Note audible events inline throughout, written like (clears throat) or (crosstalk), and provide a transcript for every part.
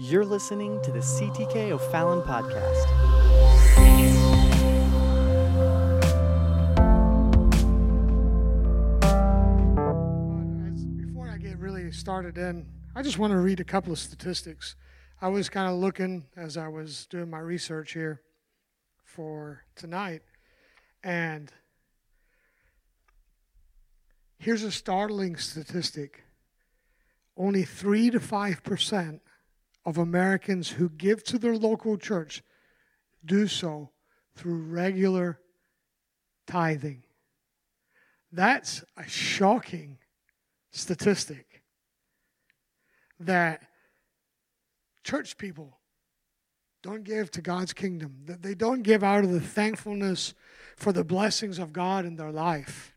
You're listening to the CTK O'Fallon podcast. As, before I get really started in, I just want to read a couple of statistics. I was kind of looking as I was doing my research here for tonight, and here's a startling statistic only 3 to 5% of Americans who give to their local church do so through regular tithing. That's a shocking statistic that church people don't give to God's kingdom, that they don't give out of the thankfulness for the blessings of God in their life.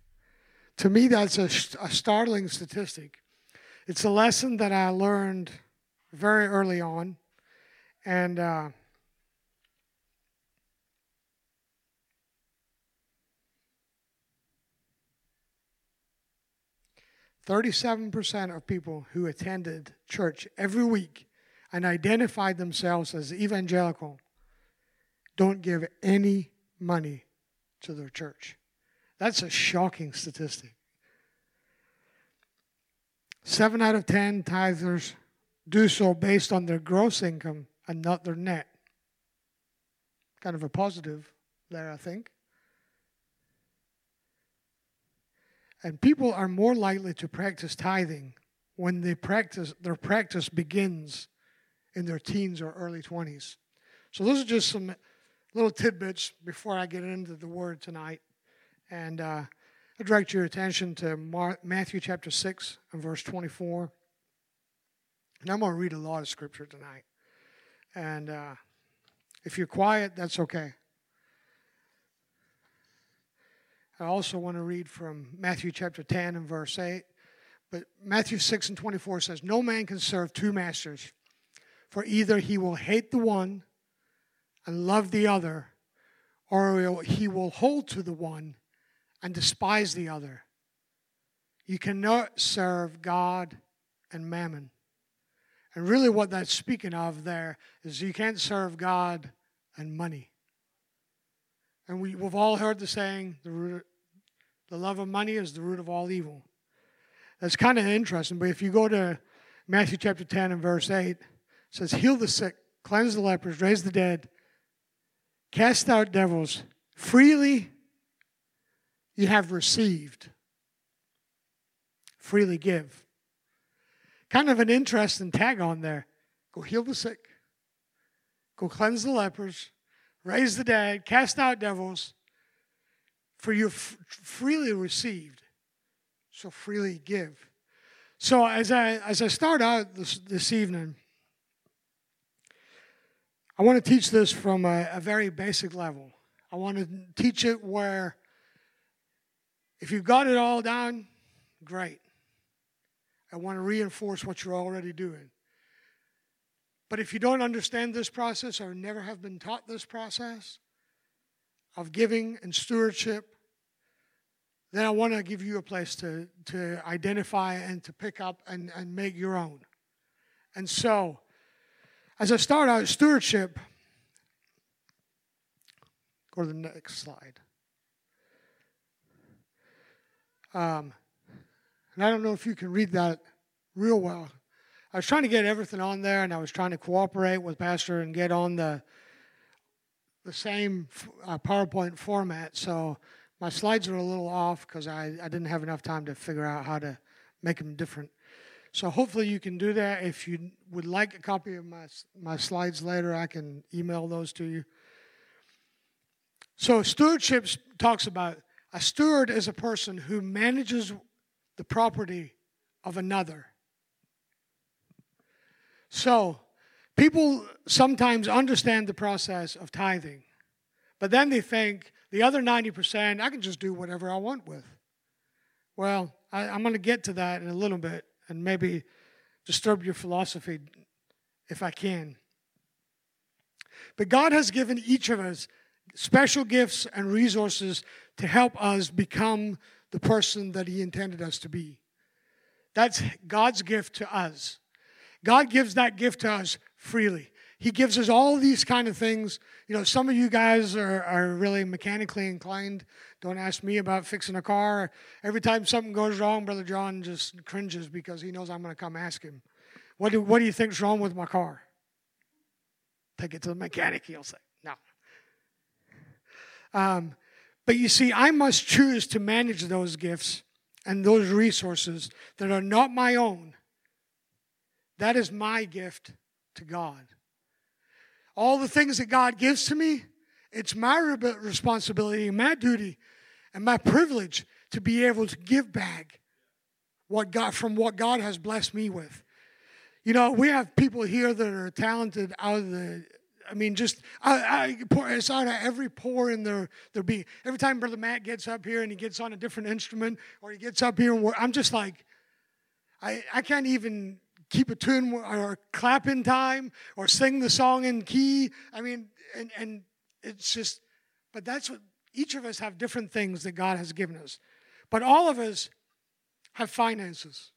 To me, that's a, a startling statistic. It's a lesson that I learned very early on. And uh, Thirty-seven percent of people who attended church every week and identified themselves as evangelical don't give any money to their church. That's a shocking statistic. Seven out of ten tithers do so based on their gross income and not their net. Kind of a positive there, I think. And people are more likely to practice tithing when they practice their practice begins in their teens or early 20s. So those are just some little tidbits before I get into the word tonight. And uh, I direct your attention to Matthew chapter 6 and verse 24. And I'm going to read a lot of scripture tonight. And uh, if you're quiet, that's okay. I also want to read from Matthew chapter 10 and verse 8. But Matthew 6 and 24 says, No man can serve two masters, for either he will hate the one and love the other, or he will hold to the one and despise the other. You cannot serve God and mammon. And really, what that's speaking of there is you can't serve God and money. And we, we've all heard the saying, the root, the love of money is the root of all evil. That's kind of interesting, but if you go to Matthew chapter 10 and verse 8, it says, Heal the sick, cleanse the lepers, raise the dead, cast out devils. Freely you have received, freely give. Kind of an interesting tag on there. Go heal the sick, go cleanse the lepers, raise the dead, cast out devils for you f- freely received, so freely give. So as I as I start out this this evening, I want to teach this from a, a very basic level. I want to teach it where if you've got it all down, great. I want to reinforce what you're already doing. But if you don't understand this process or never have been taught this process of giving and stewardship, then I want to give you a place to, to identify and to pick up and, and make your own. And so, as I start out stewardship, go to the next slide. Um, and I don't know if you can read that real well. I was trying to get everything on there, and I was trying to cooperate with Pastor and get on the the same uh, PowerPoint format. So my slides are a little off because I, I didn't have enough time to figure out how to make them different. So hopefully you can do that. If you would like a copy of my, my slides later, I can email those to you. So stewardship talks about a steward is a person who manages the property of another. So people sometimes understand the process of tithing, but then they think, the other 90%, I can just do whatever I want with. Well, I, am going to get to that in a little bit and maybe disturb your philosophy if I can. But God has given each of us special gifts and resources to help us become the person that He intended us to be. That's God's gift to us. God gives that gift to us freely. He gives us all these kind of things. You know, some of you guys are, are really mechanically inclined. Don't ask me about fixing a car. Every time something goes wrong, Brother John just cringes because he knows I'm going to come ask him, what do, what do you think's wrong with my car? Take it to the mechanic, he'll say. No. Um, but you see, I must choose to manage those gifts and those resources that are not my own. That is my gift to God. All the things that God gives to me, it's my responsibility my duty and my privilege to be able to give back what God from what God has blessed me with. You know, we have people here that are talented out of the I mean, just I, I pour, it's of every pore in their their being. Every time Brother Matt gets up here and he gets on a different instrument, or he gets up here and I'm just like, I I can't even keep a tune or clap in time or sing the song in key. I mean, and, and it's just, but that's what each of us have different things that God has given us. But all of us have finances.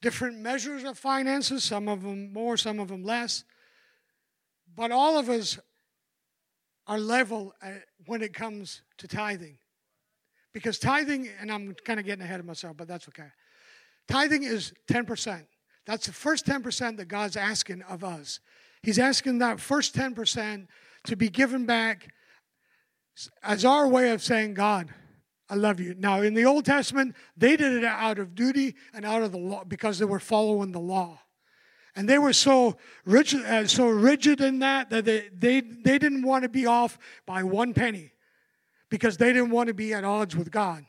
Different measures of finances, some of them more, some of them less. But all of us are level when it comes to tithing. Because tithing, and I'm kind of getting ahead of myself, but that's okay. Tithing is 10%. That's the first 10% that God's asking of us. He's asking that first 10% to be given back as our way of saying, God, I love you. Now, in the Old Testament, they did it out of duty and out of the law because they were following the law. And they were so rigid, uh, so rigid in that that they, they, they didn't want to be off by one penny because they didn't want to be at odds with God.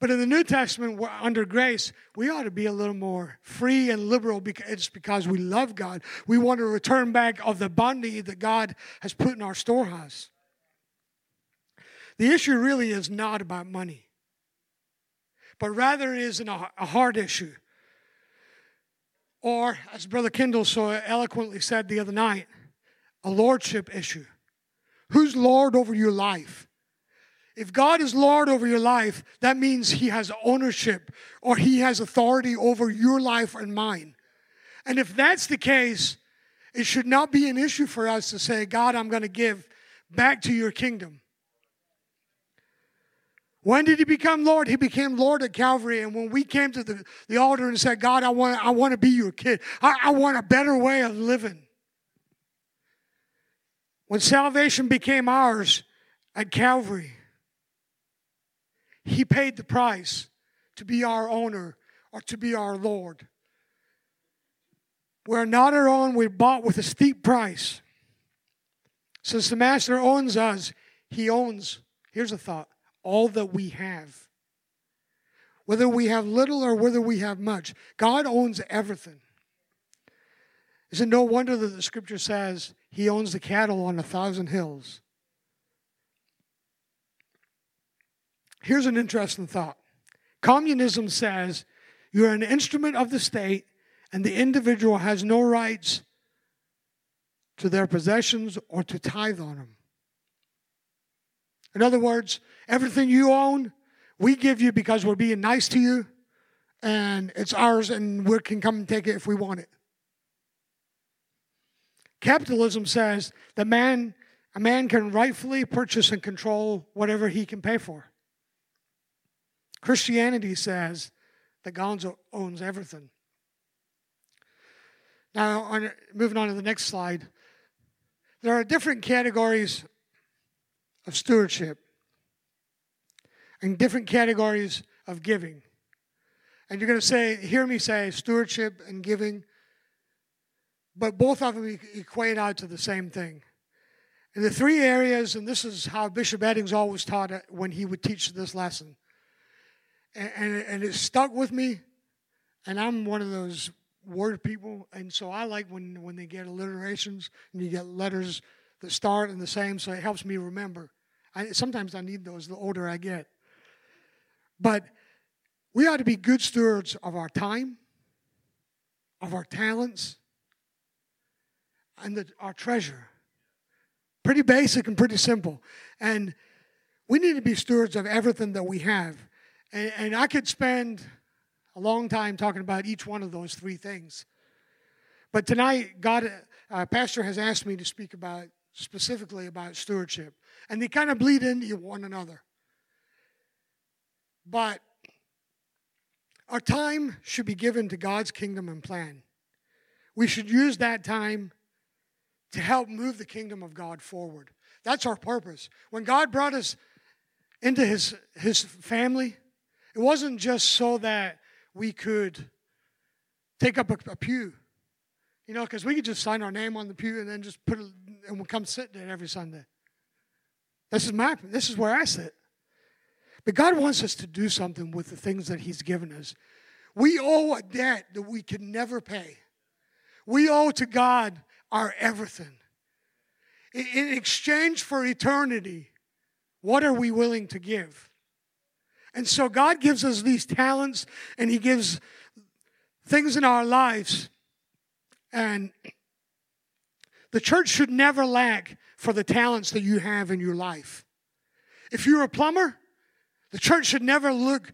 But in the New Testament, under grace, we ought to be a little more free and liberal because it's because we love God. We want to return back of the bounty that God has put in our storehouse. The issue really is not about money, but rather it is a heart issue. Or, as Brother Kendall so eloquently said the other night, a lordship issue. Who's Lord over your life? If God is Lord over your life, that means He has ownership or He has authority over your life and mine. And if that's the case, it should not be an issue for us to say, God, I'm going to give back to your kingdom. When did he become Lord? He became Lord at Calvary. And when we came to the, the altar and said, God, I want, I want to be your kid, I, I want a better way of living. When salvation became ours at Calvary, he paid the price to be our owner or to be our Lord. We're not our own, we're bought with a steep price. Since the Master owns us, he owns, here's a thought, all that we have. Whether we have little or whether we have much, God owns everything. Is it no wonder that the scripture says he owns the cattle on a thousand hills? Here's an interesting thought Communism says you're an instrument of the state and the individual has no rights to their possessions or to tithe on them. In other words, everything you own, we give you because we're being nice to you and it's ours and we can come and take it if we want it. Capitalism says that man, a man can rightfully purchase and control whatever he can pay for. Christianity says that God owns everything. Now, on, moving on to the next slide, there are different categories of stewardship and different categories of giving. And you're going to say, hear me say stewardship and giving, but both of them equate out to the same thing. In the three areas, and this is how Bishop Eddings always taught it when he would teach this lesson and, and, and it stuck with me. And I'm one of those word people, and so I like when when they get alliterations and you get letters that start in the same, so it helps me remember. I, sometimes I need those the older I get. But we ought to be good stewards of our time, of our talents, and the, our treasure. Pretty basic and pretty simple. And we need to be stewards of everything that we have. And, and I could spend a long time talking about each one of those three things. But tonight, God, uh, Pastor has asked me to speak about specifically about stewardship, and they kind of bleed into one another. But our time should be given to God's kingdom and plan. We should use that time to help move the kingdom of God forward. That's our purpose. When God brought us into his, his family, it wasn't just so that we could take up a, a pew. You know, because we could just sign our name on the pew and then just put it, and we'll come sit there every Sunday. This is my, this is where I sit. But God wants us to do something with the things that He's given us. We owe a debt that we can never pay. We owe to God our everything. In exchange for eternity, what are we willing to give? And so God gives us these talents and He gives things in our lives. And the church should never lack for the talents that you have in your life. If you're a plumber, the church should never look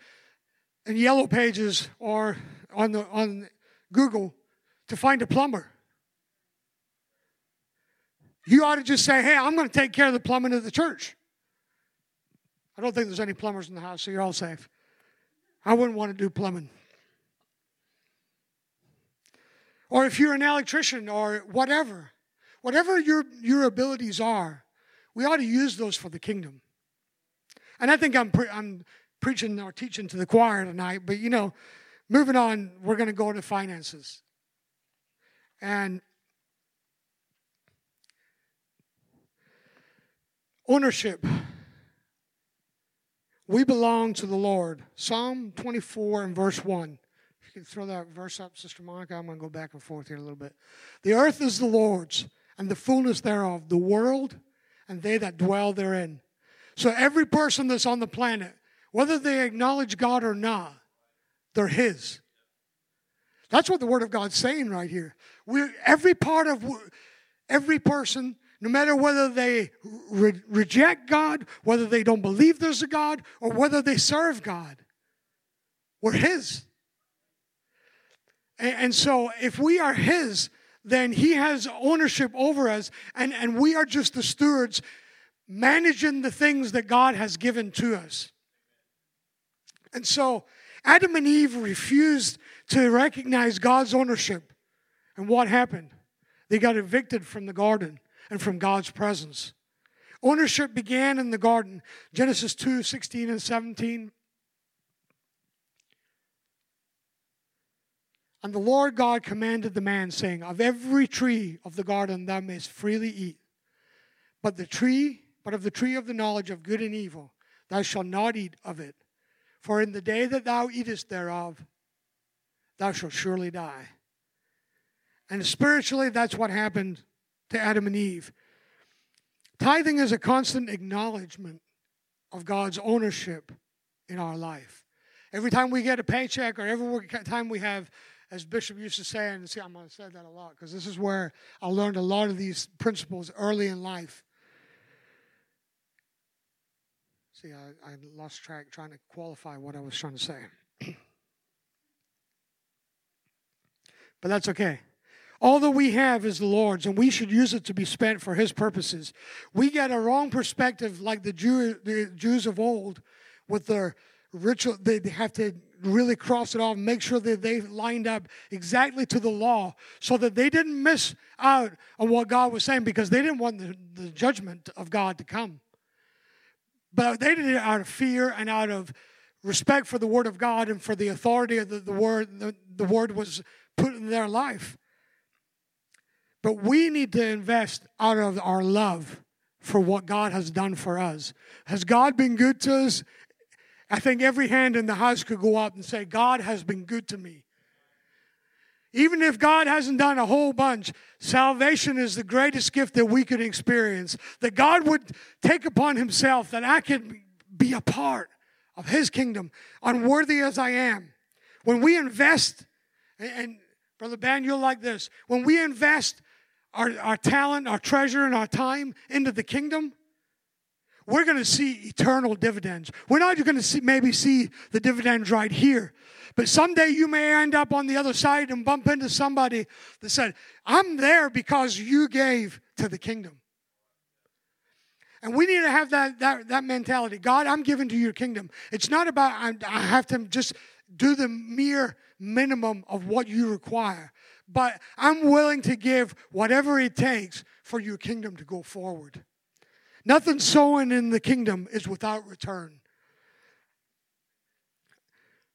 in yellow pages or on, the, on Google to find a plumber. You ought to just say, hey, I'm going to take care of the plumbing of the church. I don't think there's any plumbers in the house, so you're all safe. I wouldn't want to do plumbing. Or if you're an electrician or whatever, whatever your, your abilities are, we ought to use those for the kingdom. And I think I'm, pre- I'm preaching or teaching to the choir tonight, but you know, moving on, we're going to go to finances. And ownership. We belong to the Lord. Psalm 24 and verse 1. If you can throw that verse up, Sister Monica, I'm going to go back and forth here a little bit. The earth is the Lord's, and the fullness thereof, the world, and they that dwell therein. So every person that's on the planet, whether they acknowledge God or not, they're His. That's what the Word of God's saying right here. we every part of every person, no matter whether they re- reject God, whether they don't believe there's a God, or whether they serve God, we're His. And, and so if we are His, then He has ownership over us, and, and we are just the stewards managing the things that God has given to us. And so Adam and Eve refused to recognize God's ownership. And what happened? They got evicted from the garden and from God's presence. Ownership began in the garden. Genesis 2 16 and 17. And the Lord God commanded the man, saying, Of every tree of the garden thou mayst freely eat, but the tree but of the tree of the knowledge of good and evil, thou shalt not eat of it. For in the day that thou eatest thereof, thou shalt surely die. And spiritually, that's what happened to Adam and Eve. Tithing is a constant acknowledgement of God's ownership in our life. Every time we get a paycheck or every time we have, as Bishop used to say, and see, I'm going to say that a lot because this is where I learned a lot of these principles early in life. See, I, I lost track trying to qualify what I was trying to say. (clears throat) but that's okay. All that we have is the Lord's, and we should use it to be spent for His purposes. We get a wrong perspective, like the, Jew, the Jews of old, with their ritual. They, have to really cross it off, make sure that they lined up exactly to the law, so that they didn't miss out on what God was saying, because they didn't want the, the judgment of God to come. But they did it out of fear and out of respect for the Word of God and for the authority of the, the Word. The, the Word was put in their life. But we need to invest out of our love for what God has done for us. Has God been good to us? I think every hand in the house could go up and say, God has been good to me. Even if God hasn't done a whole bunch, salvation is the greatest gift that we could experience. That God would take upon Himself, that I could be a part of His kingdom, unworthy as I am. When we invest, and Brother Ben, you'll like this, when we invest our, our talent, our treasure, and our time into the kingdom, we're going to see eternal dividends. We're not going to see, maybe see the dividends right here. But someday you may end up on the other side and bump into somebody that said, I'm there because you gave to the kingdom. And we need to have that, that, that mentality. God, I'm giving to your kingdom. It's not about I, I have to just do the mere minimum of what you require, but I'm willing to give whatever it takes for your kingdom to go forward. Nothing sown in the kingdom is without return.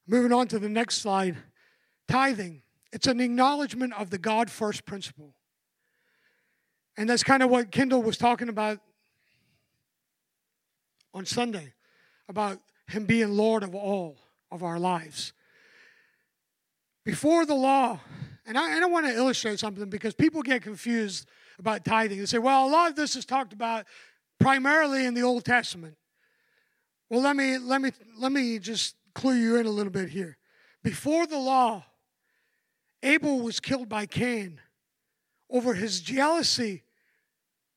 Moving on to the next slide tithing. It's an acknowledgement of the God first principle. And that's kind of what Kendall was talking about on Sunday about Him being Lord of all of our lives. Before the law, and I, and I want to illustrate something because people get confused about tithing. They say, well, a lot of this is talked about primarily in the Old Testament. Well, let me, let me, let me just clue you in a little bit here. Before the law, Abel was killed by Cain over his jealousy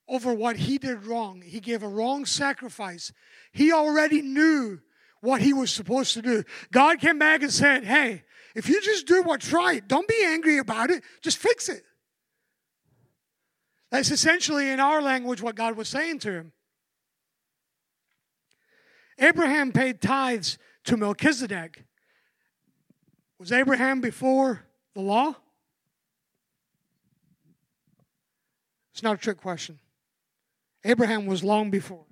over what he did wrong. He gave a wrong sacrifice. He already knew what he was supposed to do. God came back and said, Hey, if you just do what's right, don't be angry about it, just fix it. That's essentially in our language what God was saying to him. Abraham paid tithes to Melchizedek. Was Abraham before the law? It's not a trick question. Abraham was long before.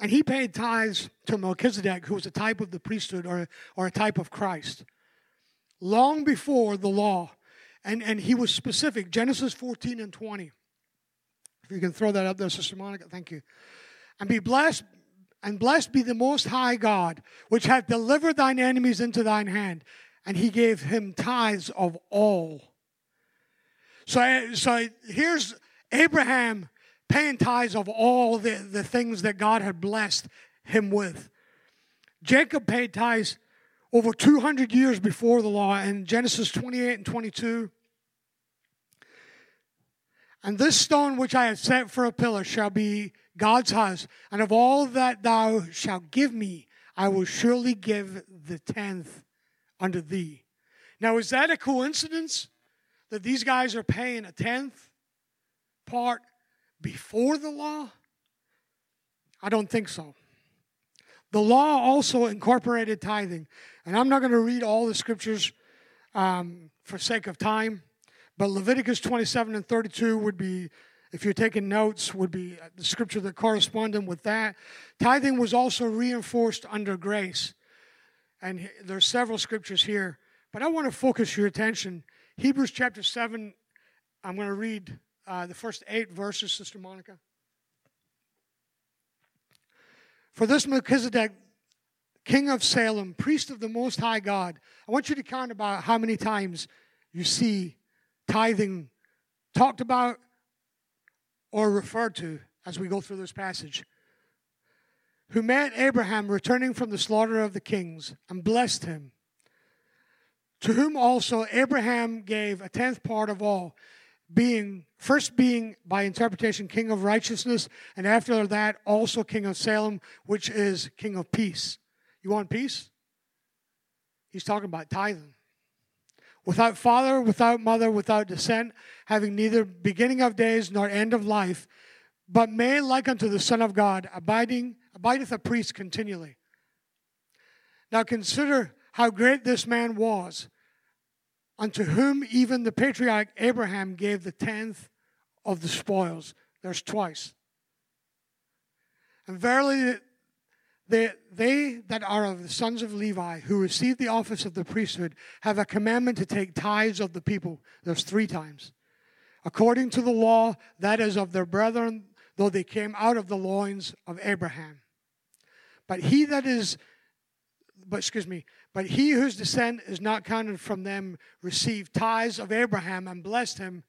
And he paid tithes to Melchizedek, who was a type of the priesthood or, or a type of Christ, long before the law. And, and he was specific Genesis 14 and 20. If you can throw that up there, Sister Monica, thank you. And be blessed, and blessed be the Most High God, which hath delivered thine enemies into thine hand. And he gave him tithes of all. So, eh, so here's Abraham paying tithes of all the, the things that God had blessed him with. Jacob paid tithes over 200 years before the law in Genesis 28 and 22. And this stone which I have set for a pillar shall be God's house, and of all that thou shalt give me, I will surely give the tenth unto thee. Now, is that a coincidence that these guys are paying a tenth part before the law? I don't think so. The law also incorporated tithing. And I'm not going to read all the scriptures um, for sake of time, but Leviticus 27 and 32 would be, if you're taking notes, would be the scripture that corresponded with that. Tithing was also reinforced under grace. And there's several scriptures here, but I want to focus your attention. Hebrews chapter 7, I'm going to read uh, the first eight verses, Sister Monica. For this Melchizedek, king of Salem, priest of the Most High God, I want you to count about how many times you see tithing talked about or referred to as we go through this passage. Who met Abraham returning from the slaughter of the kings and blessed him. To whom also Abraham gave a tenth part of all being first being by interpretation king of righteousness and after that also king of salem which is king of peace you want peace he's talking about tithing without father without mother without descent having neither beginning of days nor end of life but made like unto the son of god abiding abideth a priest continually now consider how great this man was unto whom even the patriarch Abraham gave the tenth of the spoils. There's twice. And verily, they, they that are of the sons of Levi, who receive the office of the priesthood, have a commandment to take tithes of the people. There's three times. According to the law, that is of their brethren, though they came out of the loins of Abraham. But he that is, but excuse me, but he whose descent is not counted from them received tithes of Abraham and blessed him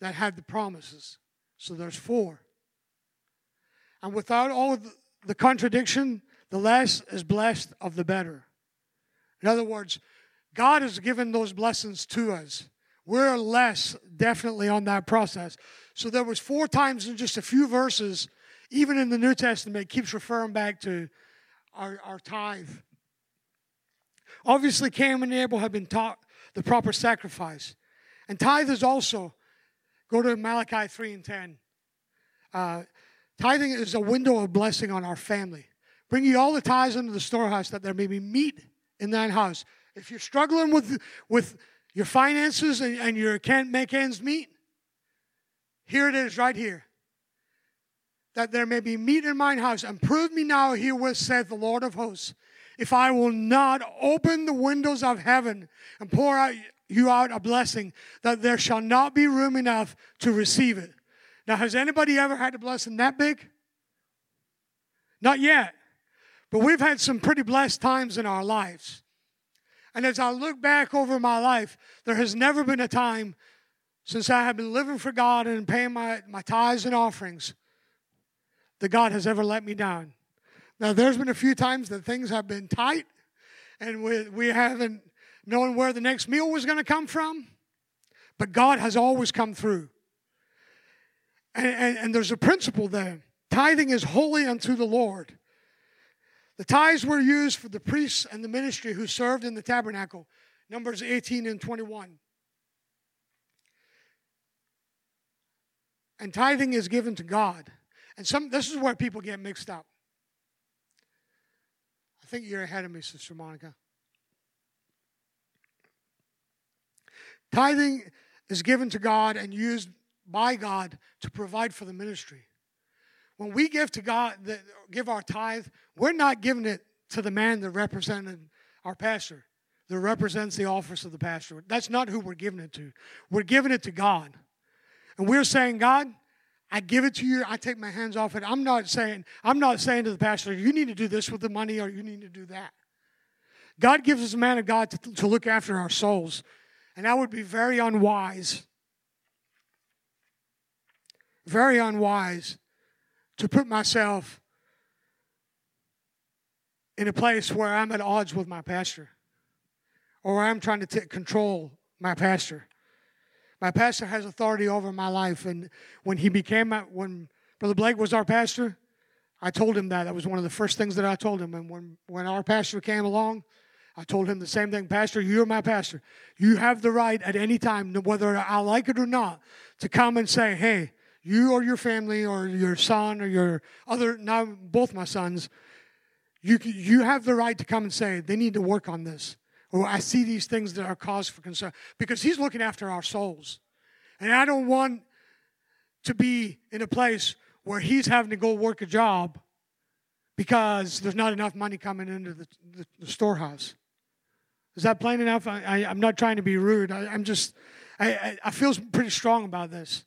that had the promises. So there's four. And without all the contradiction, the less is blessed of the better. In other words, God has given those blessings to us. We're less definitely on that process. So there was four times in just a few verses, even in the New Testament, it keeps referring back to our, our tithe. Obviously, Cain and Abel have been taught the proper sacrifice. And tithe is also, go to Malachi 3 and 10. Uh, tithing is a window of blessing on our family. Bring ye all the tithes into the storehouse that there may be meat in thine house. If you're struggling with, with your finances and, and you can't make ends meet, here it is right here. That there may be meat in mine house, and prove me now herewith, saith the Lord of hosts, if I will not open the windows of heaven and pour out you out a blessing, that there shall not be room enough to receive it. Now, has anybody ever had a blessing that big? Not yet. But we've had some pretty blessed times in our lives. And as I look back over my life, there has never been a time since I have been living for God and paying my, my tithes and offerings that God has ever let me down. Now, there's been a few times that things have been tight and we, we haven't known where the next meal was going to come from, but God has always come through. And, and, and there's a principle there tithing is holy unto the Lord. The tithes were used for the priests and the ministry who served in the tabernacle. Numbers 18 and 21. And tithing is given to God. And some this is where people get mixed up. I think you're ahead of me, Sister Monica. Tithing is given to God and used by God to provide for the ministry. When we give to God, give our tithe, we're not giving it to the man that represented our pastor, that represents the office of the pastor. That's not who we're giving it to. We're giving it to God. And we're saying, God, I give it to you. I take my hands off it. I'm not saying, I'm not saying to the pastor, you need to do this with the money or you need to do that. God gives us a man of God to, to look after our souls. And that would be very unwise. Very unwise to put myself in a place where I'm at odds with my pastor or I'm trying to t- control my pastor. My pastor has authority over my life, and when he became my, when Brother Blake was our pastor, I told him that. That was one of the first things that I told him. And when, when our pastor came along, I told him the same thing Pastor, you're my pastor. You have the right at any time, whether I like it or not, to come and say, hey, you or your family or your son or your other, now both my sons, you, you have the right to come and say, they need to work on this. Or I see these things that are cause for concern. Because he's looking after our souls. And I don't want to be in a place where he's having to go work a job because there's not enough money coming into the, the, the storehouse. Is that plain enough? I, am not trying to be rude. I, am just, I, I, I feel pretty strong about this.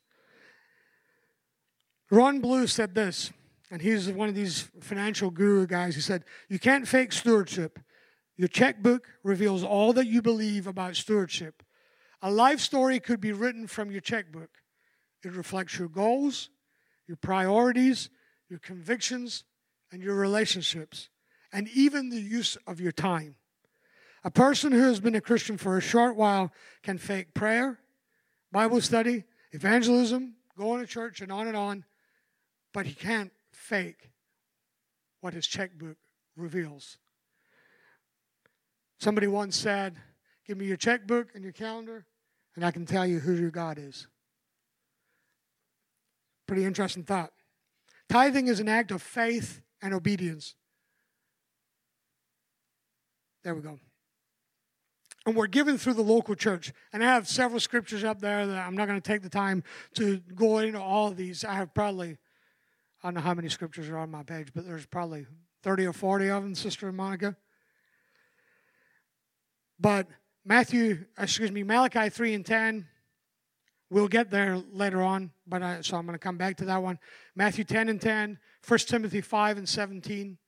Ron Blue said this, and he's one of these financial guru guys. He said, You can't fake stewardship. Your checkbook reveals all that you believe about stewardship. A life story could be written from your checkbook. It reflects your goals, your priorities, your convictions, and your relationships, and even the use of your time. A person who has been a Christian for a short while can fake prayer, Bible study, evangelism, going to church, and on and on but he can't fake what his checkbook reveals. Somebody once said, Give me your checkbook and your calendar, and I can tell you who your God is. Pretty interesting thought. Tithing is an act of faith and obedience. There we go. And we're given through the local church. And I have several scriptures up there that I'm not going to take the time to go into all of these. I have probably I don't know how many scriptures are on my page, but there's probably 30 or 40 of them, Sister Monica. But Matthew, excuse me, Malachi 3 and 10, we'll get there later on, but I, so I'm going to come back to that one. Matthew 10 and 10, 1 Timothy 5 and 17.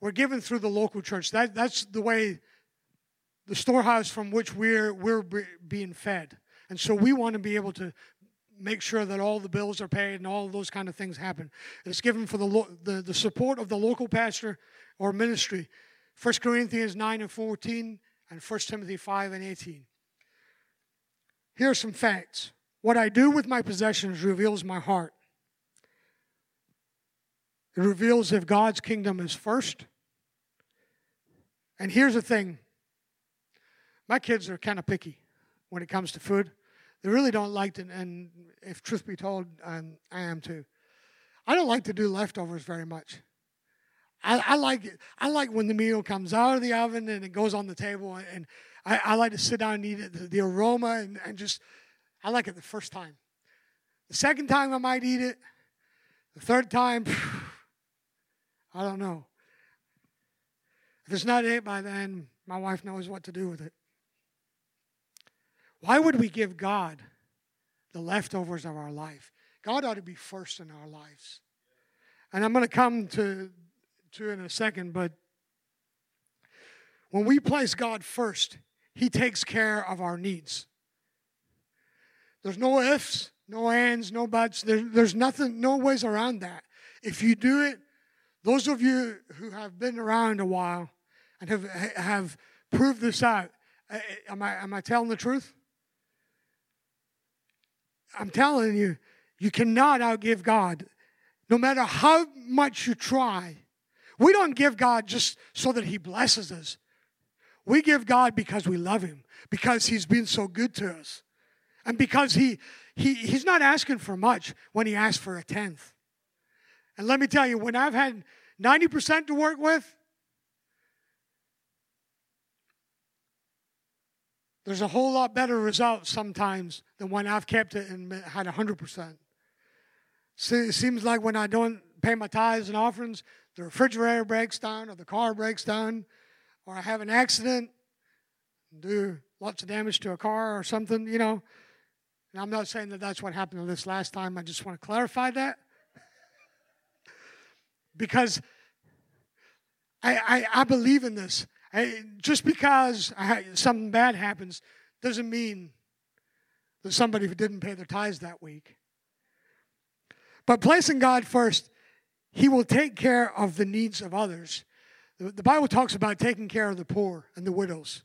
We're given through the local church. That, that's the way, the storehouse from which we're, we're being fed. And so we want to be able to make sure that all the bills are paid and all those kind of things happen. It's given for the, lo- the, the support of the local pastor or ministry. 1 Corinthians 9 and 14 and 1 Timothy 5 and 18. Here are some facts. What I do with my possessions reveals my heart. It reveals if God's kingdom is first. And here's the thing my kids are kind of picky when it comes to food. They really don't like it, and if truth be told, um, I am too. I don't like to do leftovers very much. I, I, like I like when the meal comes out of the oven and it goes on the table, and I, I like to sit down and eat it. The, the aroma and, and just I like it the first time. The second time I might eat it. The third time, (sighs) I don't know. If it's not ate by then, my wife knows what to do with it. Why would we give God the leftovers of our life? God ought to be first in our lives. And I'm going to come to, to in a second, but when we place God first, He takes care of our needs. There's no ifs, no ands, no buts. There, there's nothing, no ways around that. If you do it, those of you who have been around a while and have, have proved this out, am I, am I telling the truth? I'm telling you, you cannot outgive God. No matter how much you try, we don't give God just so that He blesses us. We give God because we love Him, because He's been so good to us, and because He, he He's not asking for much when He asks for a tenth. And let me tell you, when I've had 90% to work with, There's a whole lot better results sometimes than when I've kept it and had 100%. it seems like when I don't pay my tithes and offerings, the refrigerator breaks down or the car breaks down or I have an accident do lots of damage to a car or something, you know. And I'm not saying that that's what happened this last time. I just want to clarify that. (laughs) because I, I, I believe in this. Just because something bad happens doesn't mean that somebody who didn't pay their tithes that week. But placing God first, He will take care of the needs of others. The Bible talks about taking care of the poor and the widows.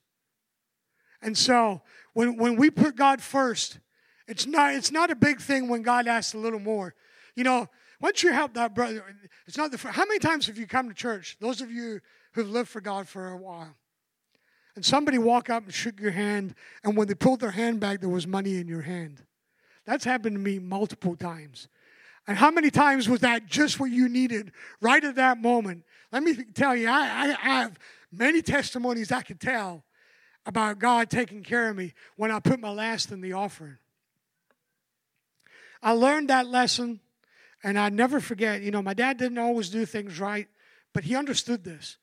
And so when, when we put God first, it's not, it's not a big thing when God asks a little more. You know, once you help that brother, it's not the how many times have you come to church? Those of you who've lived for God for a while. And somebody walk up and shook your hand, and when they pulled their hand back, there was money in your hand. That's happened to me multiple times. And how many times was that just what you needed right at that moment? Let me tell you, I, I have many testimonies I could tell about God taking care of me when I put my last in the offering. I learned that lesson, and I never forget. You know, my dad didn't always do things right, but he understood this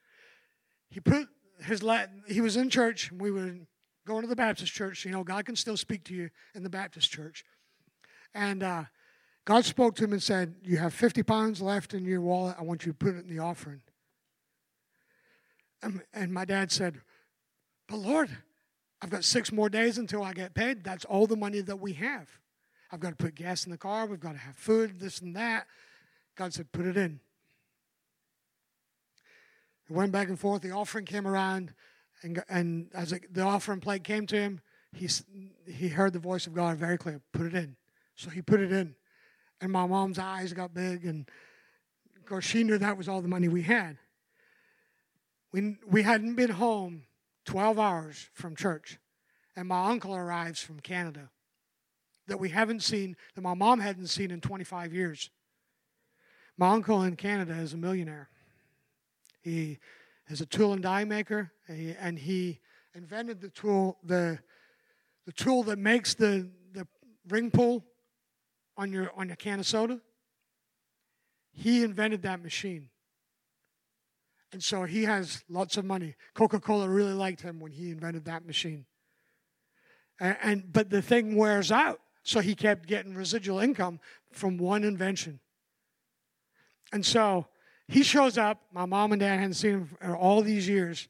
he put his Latin, he was in church. We were going to the Baptist church. You know, God can still speak to you in the Baptist church. And uh, God spoke to him and said, You have 50 pounds left in your wallet. I want you to put it in the offering. And, and my dad said, But Lord, I've got six more days until I get paid. That's all the money that we have. I've got to put gas in the car. We've got to have food, this and that. God said, Put it in. He went back and forth. The offering came around, and, and as it, the offering plate came to him, he, he heard the voice of God very clear put it in. So he put it in. And my mom's eyes got big, and of course, she knew that was all the money we had. We, we hadn't been home 12 hours from church, and my uncle arrives from Canada that we haven't seen, that my mom hadn't seen in 25 years. My uncle in Canada is a millionaire. He is a tool and die maker, and he, invented the tool, the, the tool that makes the, the ring pull on your, on your can of soda. He invented that machine. And so he has lots of money. Coca Cola really liked him when he invented that machine. And, and, but the thing wears out, so he kept getting residual income from one invention. And so he shows up. My mom and dad hadn't seen him for all these years.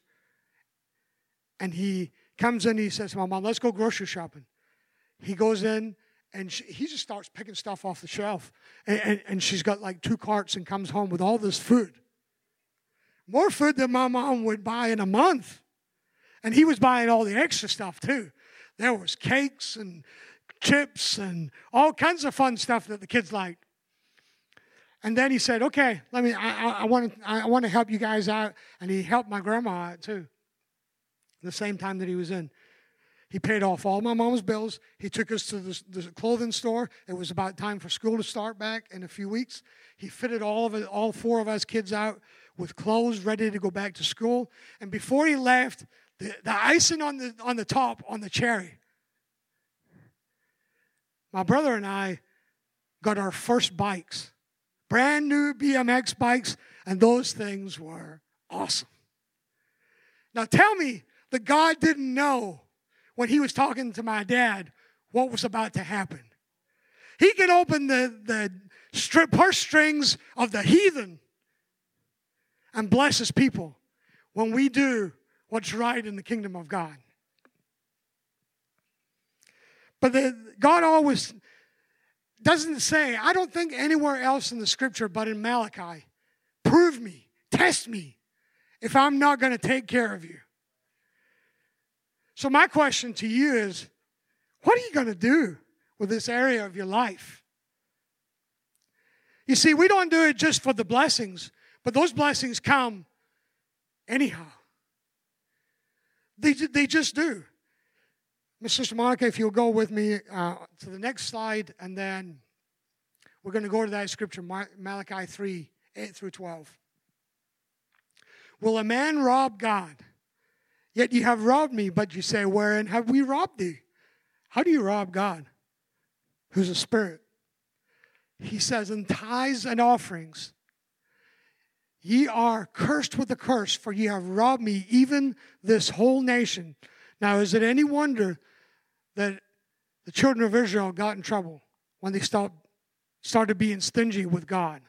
And he comes in he says to my mom, let's go grocery shopping. He goes in and she, he just starts picking stuff off the shelf. And, and, and she's got like two carts and comes home with all this food. More food than my mom would buy in a month. And he was buying all the extra stuff too. there was cakes and chips and all kinds of fun stuff that the kids liked. And then he said, "Okay, let me. I want to. I want to help you guys out." And he helped my grandma out too. The same time that he was in, he paid off all my mom's bills. He took us to the, the clothing store. It was about time for school to start back in a few weeks. He fitted all of it, all four of us kids out with clothes, ready to go back to school. And before he left, the, the icing on the on the top on the cherry. My brother and I got our first bikes brand new BMX bikes, and those things were awesome. Now tell me that God didn't know when he was talking to my dad what was about to happen. He can open the, the strip, purse strings of the heathen and bless his people when we do what's right in the kingdom of God. But the, God always doesn't say, I don't think anywhere else in the scripture but in Malachi, prove me, test me if I'm not going to take care of you. So, my question to you is what are you going to do with this area of your life? You see, we don't do it just for the blessings, but those blessings come anyhow. They, they just do. Sister Monica, if you'll go with me uh, to the next slide, and then we're going to go to that scripture, Malachi 3 8 through 12. Will a man rob God? Yet you have robbed me, but you say, Wherein have we robbed thee? How do you rob God, who's a spirit? He says, In tithes and offerings, ye are cursed with a curse, for ye have robbed me, even this whole nation. Now, is it any wonder that the children of Israel got in trouble when they stopped, started being stingy with God.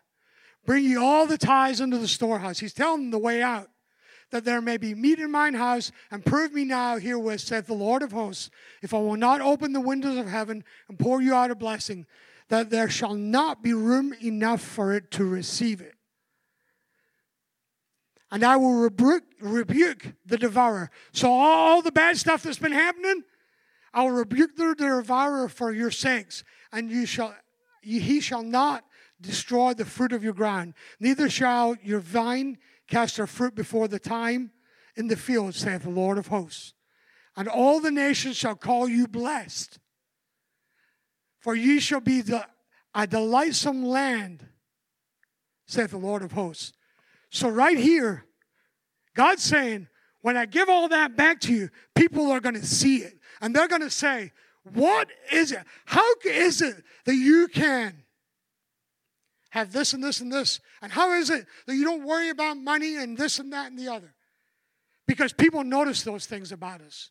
Bring ye all the tithes into the storehouse. He's telling them the way out. That there may be meat in mine house, and prove me now herewith, saith the Lord of hosts, if I will not open the windows of heaven and pour you out a blessing, that there shall not be room enough for it to receive it. And I will rebuke, rebuke the devourer. So, all the bad stuff that's been happening, I will rebuke the devourer for your sakes, and you shall, he shall not destroy the fruit of your ground. Neither shall your vine cast her fruit before the time in the field, saith the Lord of hosts. And all the nations shall call you blessed, for ye shall be the, a delightsome land, saith the Lord of hosts. So, right here, God's saying, when I give all that back to you, people are going to see it and they're going to say, What is it? How is it that you can have this and this and this? And how is it that you don't worry about money and this and that and the other? Because people notice those things about us.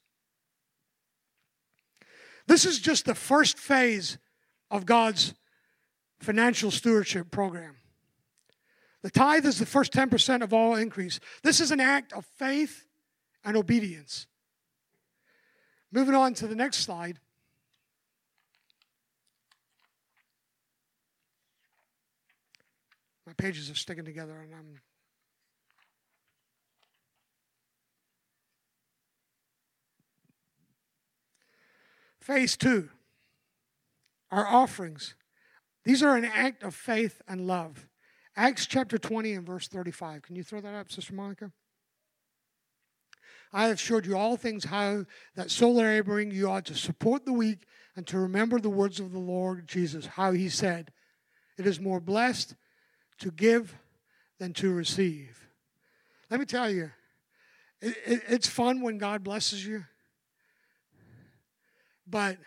This is just the first phase of God's financial stewardship program. The tithe is the first 10% of all increase. This is an act of faith and obedience. Moving on to the next slide. My pages are sticking together and I'm Phase two, our offerings. These are an act of faith and love. Acts chapter 20 and verse 35. Can you throw that up, Sister Monica? I have showed you all things how that so laboring you ought to support the weak and to remember the words of the Lord Jesus, how he said, It is more blessed to give than to receive. Let me tell you, it, it, it's fun when God blesses you, but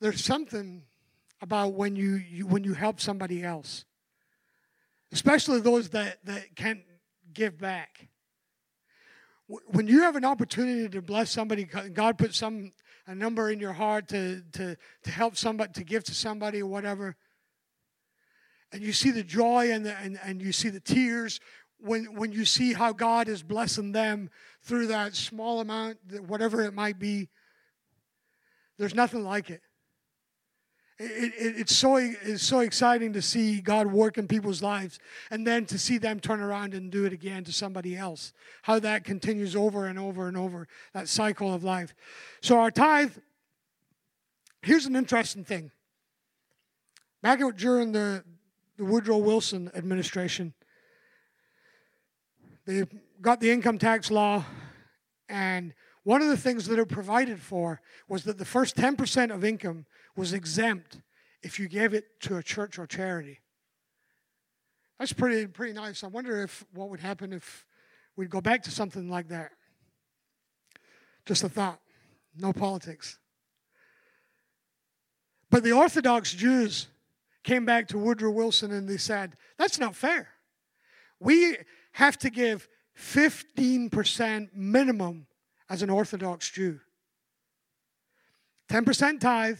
there's something about when you, you when you help somebody else, especially those that, that can't give back when you have an opportunity to bless somebody, God put some a number in your heart to, to, to help somebody, to give to somebody or whatever, and you see the joy and, the, and, and you see the tears when, when you see how God is blessing them through that small amount, whatever it might be, there's nothing like it. It, it, it's, so, it's so exciting to see God work in people's lives and then to see them turn around and do it again to somebody else. How that continues over and over and over, that cycle of life. So, our tithe, here's an interesting thing. Back during the, the Woodrow Wilson administration, they got the income tax law, and one of the things that it provided for was that the first 10% of income was exempt if you gave it to a church or charity. That's pretty pretty nice. I wonder if what would happen if we'd go back to something like that. Just a thought. No politics. But the Orthodox Jews came back to Woodrow Wilson and they said, That's not fair. We have to give 15% minimum as an Orthodox Jew. 10% tithe,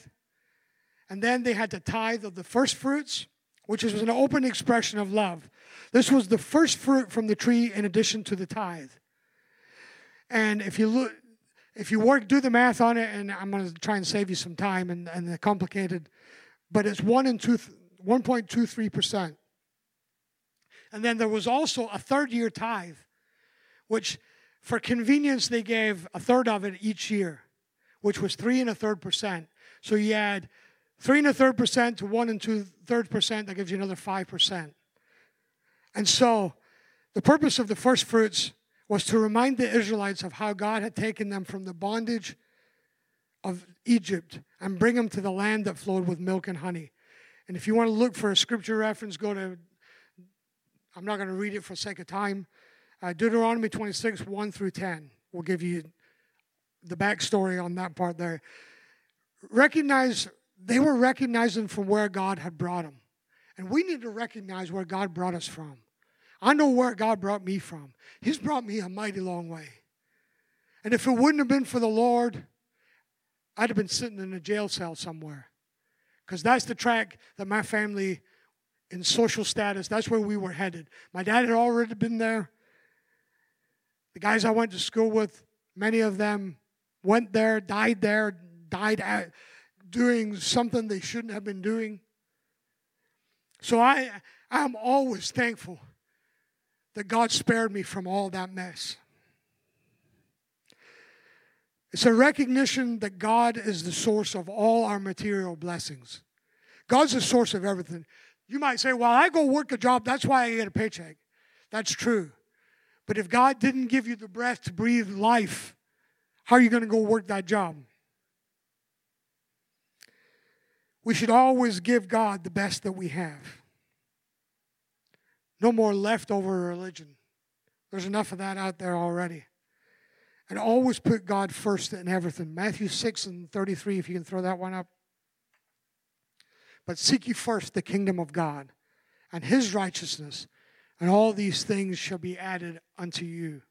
and then they had to tithe of the first fruits, which was an open expression of love. This was the first fruit from the tree in addition to the tithe. And if you look, if you work, do the math on it, and I'm going to try and save you some time and, and the complicated, but it's one and two, 1.23 percent. And then there was also a third year tithe, which for convenience they gave a third of it each year, which was three and a third percent. So you add Three and a third percent to one and two thirds percent, that gives you another five percent. And so the purpose of the first fruits was to remind the Israelites of how God had taken them from the bondage of Egypt and bring them to the land that flowed with milk and honey. And if you want to look for a scripture reference, go to, I'm not going to read it for sake of time, uh, Deuteronomy 26, 1 through 10 will give you the backstory on that part there. Recognize they were recognizing from where God had brought them. And we need to recognize where God brought us from. I know where God brought me from. He's brought me a mighty long way. And if it wouldn't have been for the Lord, I'd have been sitting in a jail cell somewhere. Because that's the track that my family, in social status, that's where we were headed. My dad had already been there. The guys I went to school with, many of them went there, died there, died doing something they shouldn't have been doing. So I, I'm always thankful that God spared me from all that mess. It's a recognition that God is the source of all our material blessings. God's the source of everything. You might say, Well, I go work a job, that's why I get a paycheck. That's true. But if God didn't give you the breath to breathe life, how are you going to go work that job? We should always give God the best that we have. No more leftover religion. There's enough of that out there already. And always put God first in everything. Matthew 6 and 33, if you can throw that one up. But seek ye first the kingdom of God and his righteousness, and all these things shall be added unto you.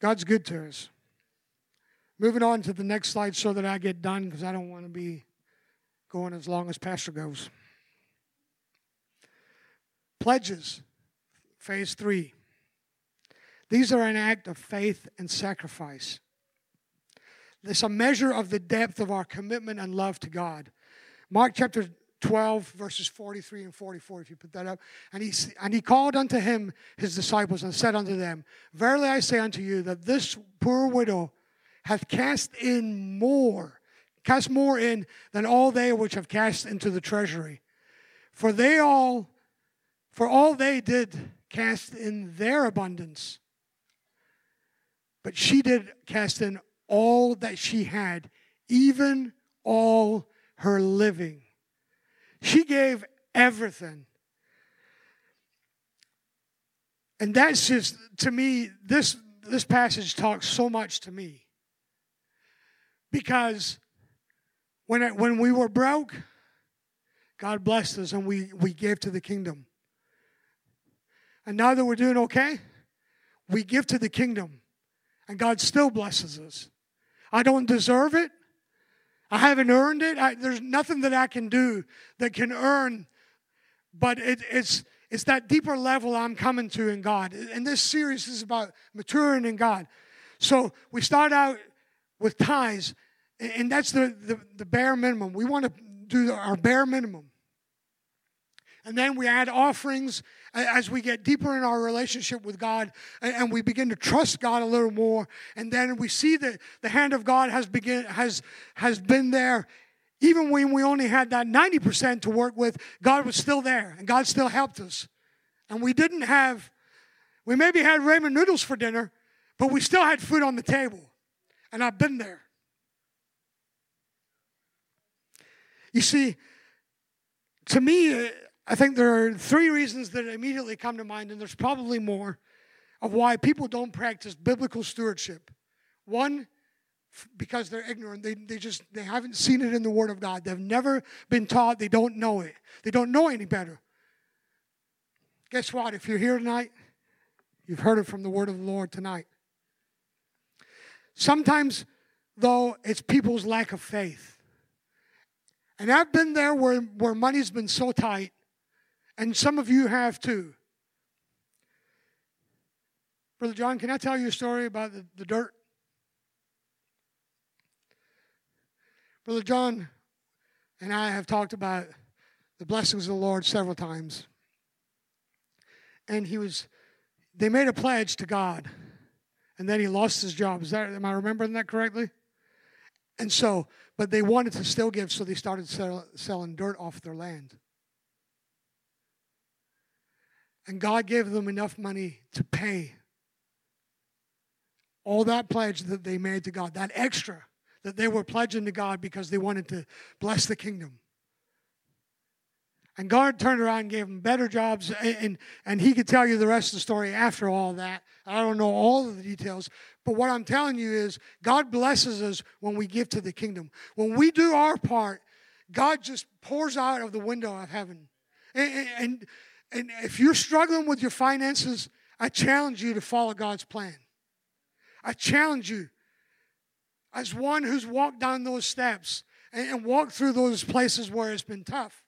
God's good to us. Moving on to the next slide so that I get done because I don't want to be going as long as Pastor goes. Pledges, phase three. These are an act of faith and sacrifice. It's a measure of the depth of our commitment and love to God. Mark chapter 12, verses 43 and 44, if you put that up. And he, and he called unto him his disciples and said unto them, Verily I say unto you that this poor widow hath cast in more, cast more in than all they which have cast into the treasury. For they all, for all they did cast in their abundance. But she did cast in all that she had, even all her living. She gave everything. And that's just, to me, this, this passage talks so much to me. Because when, when we were broke, God blessed us and we, we gave to the kingdom. And now that we're doing okay, we give to the kingdom and God still blesses us. I don't deserve it. I haven't earned it. I, there's nothing that I can do that can earn, but it, it's, it's that deeper level I'm coming to in God. And this series is about maturing in God. So we start out with tithes, And that's the, the, the bare minimum. We want to do our bare minimum. And then we add offerings as we get deeper in our relationship with God and we begin to trust God a little more. And then we see that the hand of God has, begin, has, has been there. Even when we only had that 90% to work with, God was still there and God still helped us. And we didn't have, we maybe had ramen noodles for dinner, but we still had food on the table. And I've been there. You see, to me, uh, I think there are three reasons that immediately come to mind, and there's probably more, of why people don't practice biblical stewardship. One, because they're ignorant. They, they just they haven't seen it in the Word of God. They've never been taught. They don't know it. They don't know any better. Guess what? If you're here tonight, you've heard it from the Word of the Lord tonight. Sometimes, though, it's people's lack of faith. And I've been there where, where money's been so tight and some of you have too. Brother John, can I tell you a story about the, the dirt? Brother John and I have talked about the blessings of the Lord several times. And he was, they made a pledge to God, and then he lost his job. Is that, am I remembering that correctly? And so, but they wanted to still give, so they started sell, selling dirt off their land. And God gave them enough money to pay all that pledge that they made to God, that extra that they were pledging to God because they wanted to bless the kingdom. And God turned around and gave them better jobs, and, and, and he could tell you the rest of the story after all that. I don't know all of the details, but what I'm telling you is God blesses us when we give to the kingdom. When we do our part, God just pours out of the window of heaven. And, and, and if you're struggling with your finances, I challenge you to follow God's plan. I challenge you, as one who's walked down those steps and, and walked through those places where it's been tough.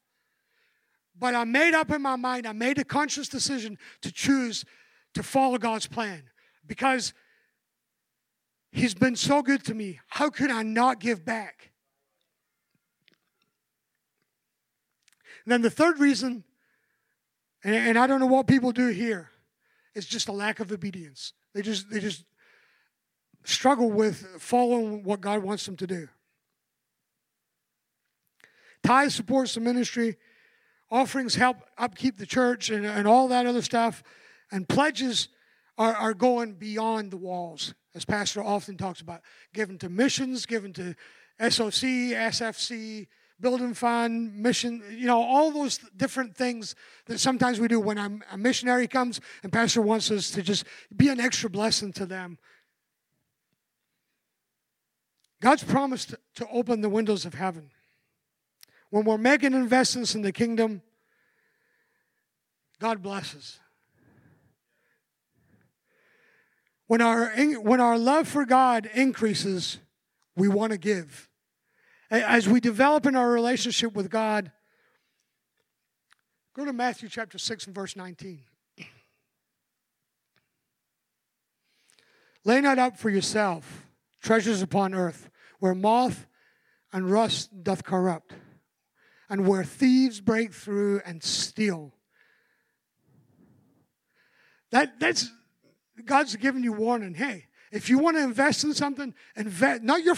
But I made up in my mind, I made a conscious decision to choose to follow God's plan because He's been so good to me. How could I not give back? And then the third reason and, and I don't know what people do here. It's just a lack of obedience. They just they just struggle with following what God wants them to do. Tithe supports the ministry. Offerings help upkeep the church and, and all that other stuff. And pledges are, are going beyond the walls, as Pastor often talks about. Given to missions, given to SOC, SFC, building fund, mission, you know, all those different things that sometimes we do when I'm, a missionary comes and pastor wants us to just be an extra blessing to them. God's promised to open the windows of heaven. When we're making investments in the kingdom, God blesses. When our, when our love for God increases, we want to give as we develop in our relationship with God, go to Matthew chapter 6 and verse 19. Lay not up for yourself treasures upon earth, where moth and rust doth corrupt, and where thieves break through and steal. That, that's God's giving you warning. Hey, if you want to invest in something, invest not your